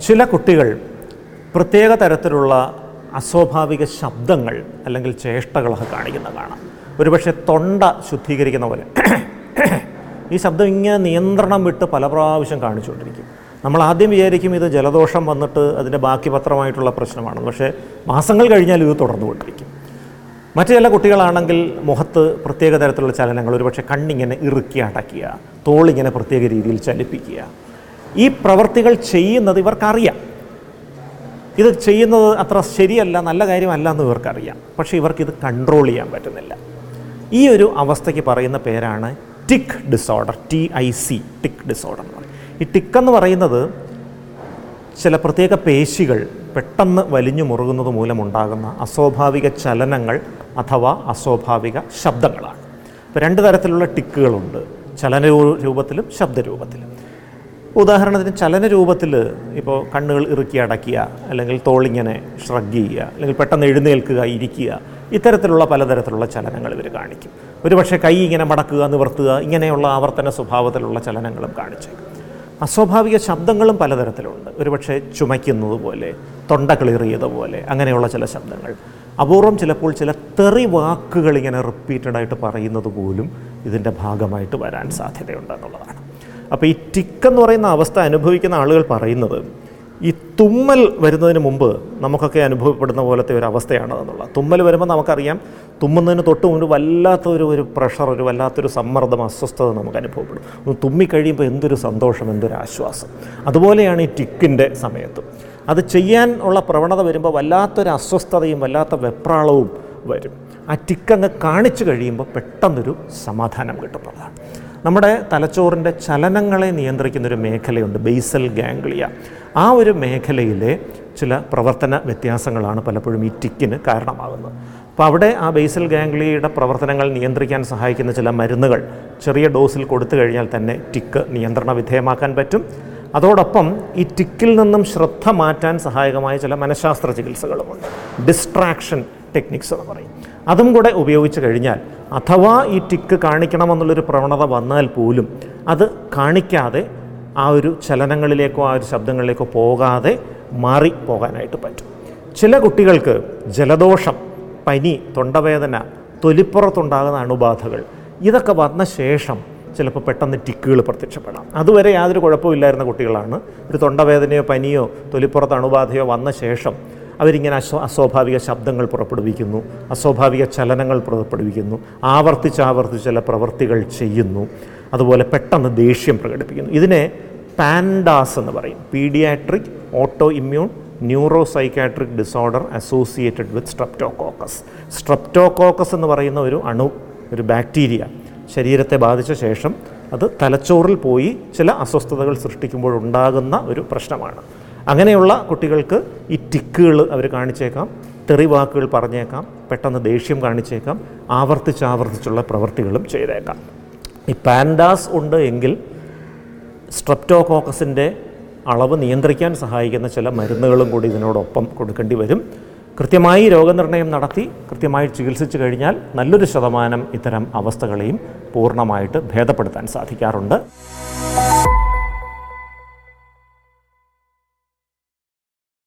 ചില കുട്ടികൾ പ്രത്യേക തരത്തിലുള്ള അസ്വാഭാവിക ശബ്ദങ്ങൾ അല്ലെങ്കിൽ ചേഷ്ടകളൊക്കെ കാണിക്കുന്ന കാണാം. ഒരുപക്ഷെ തൊണ്ട ശുദ്ധീകരിക്കുന്ന പോലെ ഈ ശബ്ദം ഇങ്ങനെ നിയന്ത്രണം വിട്ട് പല പ്രാവശ്യം കാണിച്ചുകൊണ്ടിരിക്കും. നമ്മൾ ആദ്യം വിചാരിക്കും ഇത് ജലദോഷം വന്നിട്ട് അതിന്റെ ബാക്കി പത്രമായിട്ടുള്ള പ്രശ്നമാണ്. പക്ഷേ മാസങ്ങൾ കഴിഞ്ഞാൽ ഇത് തുടർന്നുകൊണ്ടിരിക്കും. മറ്റു ചില കുട്ടികളാണെങ്കിൽ മുഖത്ത് പ്രത്യേക തരത്തിലുള്ള ചലനങ്ങൾ ഒരുപക്ഷെ കണ്ണിങ്ങനെ ഇറുക്കി അടയ്ക്കുക തോളിങ്ങനെ പ്രത്യേക രീതിയിൽ ചലിപ്പിക്കുക. ഈ പ്രവർത്തികൾ ചെയ്യുന്നത് ഇവർക്കറിയാം. ഇത് ചെയ്യുന്നത് അത്ര ശരിയല്ല നല്ല കാര്യമല്ല എന്ന് ഇവർക്കറിയാം. പക്ഷേ ഇവർക്കിത് കൺട്രോൾ ചെയ്യാൻ പറ്റുന്നില്ല. ഈ ഒരു അവസ്ഥയ്ക്ക് പറയുന്ന പേരാണ് tic disorder T I C tic disorder എന്ന് പറയും. ഈ ടിക്ക് എന്ന് പറയുന്നത് ചില പ്രത്യേക പേശികൾ പെട്ടെന്ന് വലിഞ്ഞു മുറുകുന്നത് മൂലമുണ്ടാകുന്ന അസ്വാഭാവിക ചലനങ്ങൾ അഥവാ അസ്വാഭാവിക ശബ്ദങ്ങളാണ്. ഇപ്പോൾ രണ്ട് തരത്തിലുള്ള ടിക്കുകളുണ്ട്. ചലന രൂപത്തിലും ശബ്ദരൂപത്തിലും. ഉദാഹരണത്തിന് ചലന രൂപത്തിൽ ഇപ്പോൾ കണ്ണുകൾ ഇറുക്കി അടയ്ക്കുക അല്ലെങ്കിൽ തോളിങ്ങനെ ഷ്രഗ് ചെയ്യുക അല്ലെങ്കിൽ പെട്ടെന്ന് എഴുന്നേൽക്കുക ഇരിക്കുക ഇത്തരത്തിലുള്ള പലതരത്തിലുള്ള ചലനങ്ങൾ ഇവർ കാണിക്കും. ഒരുപക്ഷെ കൈ ഇങ്ങനെ മടക്കുക നിവർത്തുക ഇങ്ങനെയുള്ള ആവർത്തന സ്വഭാവത്തിലുള്ള ചലനങ്ങളും കാണിച്ചേക്കും. അസ്വാഭാവിക ശബ്ദങ്ങളും പലതരത്തിലുണ്ട്. ഒരുപക്ഷെ ചുമയ്ക്കുന്നത് പോലെ തൊണ്ട കിളിറിയതുപോലെ അങ്ങനെയുള്ള ചില ശബ്ദങ്ങൾ. അപൂർവം ചിലപ്പോൾ ചില തെറി വാക്കുകൾ ഇങ്ങനെ റിപ്പീറ്റഡായിട്ട് പറയുന്നത് പോലും ഇതിന്റെ ഭാഗമായിട്ട് വരാൻ സാധ്യതയുണ്ട് എന്നുള്ളതാണ്. അപ്പോൾ ഈ ടിക്ക് എന്ന് പറയുന്ന അവസ്ഥ അനുഭവിക്കുന്ന ആളുകൾ പറയുന്നത് ഈ തുമ്മൽ വരുന്നതിന് മുമ്പ് നമുക്കൊക്കെ അനുഭവപ്പെടുന്ന പോലത്തെ ഒരു അവസ്ഥയാണ് തുമ്മൽ വരുമ്പോൾ നമുക്കറിയാം തുമ്മുന്നതിന് തൊട്ട് മുമ്പ് വല്ലാത്തൊരു ഒരു പ്രഷർ ഒരു വല്ലാത്തൊരു സമ്മർദ്ദം അസ്വസ്ഥത നമുക്ക് അനുഭവപ്പെടും. ഒന്ന് തുമ്മിക്കഴിയുമ്പോൾ എന്തൊരു സന്തോഷം എന്തൊരു ആശ്വാസം. അതുപോലെയാണ് ഈ ടിക്കിന്റെ സമയത്ത്. അത് ചെയ്യാൻ ഉള്ള പ്രവണത വരുമ്പോൾ വല്ലാത്തൊരു അസ്വസ്ഥതയും വല്ലാത്ത വെപ്രാളവും വരും. ആ ടിക്കങ്ങ് കാണിച്ചു കഴിയുമ്പോൾ പെട്ടെന്നൊരു സമാധാനം കിട്ടുന്നതാണ് നമ്മുടെ തലച്ചോറിന്റെ ചലനങ്ങളെ നിയന്ത്രിക്കുന്നൊരു മേഖലയുണ്ട് ബേസൽ ഗാംഗ്ലിയ ആ ഒരു മേഖലയിലെ ചില പ്രവർത്തന വ്യത്യാസങ്ങളാണ് പലപ്പോഴും ഈ ടിക്കിന് കാരണമാകുന്നത്. അപ്പോൾ അവിടെ ആ ബേസൽ ഗാംഗ്ലിയയുടെ പ്രവർത്തനങ്ങൾ നിയന്ത്രിക്കാൻ സഹായിക്കുന്ന ചില മരുന്നുകൾ ചെറിയ ഡോസിൽ കൊടുത്തു കഴിഞ്ഞാൽ തന്നെ ടിക്ക് നിയന്ത്രണ വിധേയമാക്കാൻ പറ്റും. അതോടൊപ്പം ഈ ടിക്കിൽ നിന്നും ശ്രദ്ധ മാറ്റാൻ സഹായകമായ ചില മനഃശാസ്ത്ര ചികിത്സകളുമുണ്ട്. ഡിസ്ട്രാക്ഷൻ ടെക്നിക്സ് എന്ന് പറയും. അതും കൂടെ ഉപയോഗിച്ച് കഴിഞ്ഞാൽ അഥവാ ഈ ടിക്ക് കാണിക്കണമെന്നുള്ളൊരു പ്രവണത വന്നാൽ പോലും അത് കാണിക്കാതെ ആ ഒരു ചലനങ്ങളിലേക്കോ ആ ഒരു ശബ്ദങ്ങളിലേക്കോ പോകാതെ മാറി പോകാനായിട്ട് പറ്റും. ചില കുട്ടികൾക്ക് ജലദോഷം പനി തൊണ്ടവേദന തൊലിപ്പുറത്തുണ്ടാകുന്ന അണുബാധകൾ ഇതൊക്കെ വന്ന ശേഷം ചിലപ്പോൾ പെട്ടെന്ന് ടിക്കുകൾ പ്രത്യക്ഷപ്പെടാം. അതുവരെ യാതൊരു കുഴപ്പമില്ലായിരുന്ന കുട്ടികളാണ്. ഒരു തൊണ്ടവേദനയോ പനിയോ തൊലിപ്പുറത്ത് അണുബാധയോ വന്ന ശേഷം അവരിങ്ങനെ അസ്വ അസ്വാഭാവിക ശബ്ദങ്ങൾ പുറപ്പെടുവിക്കുന്നു. അസ്വാഭാവിക ചലനങ്ങൾ പുറപ്പെടുവിക്കുന്നു. ആവർത്തിച്ച് ചില പ്രവൃത്തികൾ ചെയ്യുന്നു. അതുപോലെ പെട്ടെന്ന് ദേഷ്യം പ്രകടിപ്പിക്കുന്നു. ഇതിനെ പാൻഡാസ് എന്ന് പറയും. Paediatric autoimmune neuropsychiatric disorder associated with streptococcus. Streptococcus എന്ന് പറയുന്ന ഒരു അണു ഒരു ബാക്ടീരിയ. ശരീരത്തെ ബാധിച്ച ശേഷം അത് തലച്ചോറിൽ പോയി ചില അസ്വസ്ഥതകൾ സൃഷ്ടിക്കുമ്പോഴുണ്ടാകുന്ന ഒരു പ്രശ്നമാണ്. അങ്ങനെയുള്ള കുട്ടികൾക്ക് ഈ ടിക്കുകൾ അവർ കാണിച്ചേക്കാം തെറിവാക്കുകൾ പറഞ്ഞേക്കാം പെട്ടെന്ന് ദേഷ്യം കാണിച്ചേക്കാം ആവർത്തിച്ചാവർത്തിച്ചുള്ള പ്രവൃത്തികളും ചെയ്തേക്കാം. ഈ പാൻഡാസ് ഉണ്ട് എങ്കിൽ സ്ട്രെപ്റ്റോകോക്കസിന്റെ അളവ് നിയന്ത്രിക്കാൻ സഹായിക്കുന്ന ചില മരുന്നുകളും കൂടി ഇതിനോടൊപ്പം കൊടുക്കേണ്ടി വരും. കൃത്യമായി രോഗനിർണയം നടത്തി കൃത്യമായി ചികിത്സിച്ചു കഴിഞ്ഞാൽ നല്ലൊരു ശതമാനം ഇത്തരം അവസ്ഥകളെയും പൂർണമായിട്ട് ഭേദപ്പെടുത്താൻ സാധിക്കാറുണ്ട്.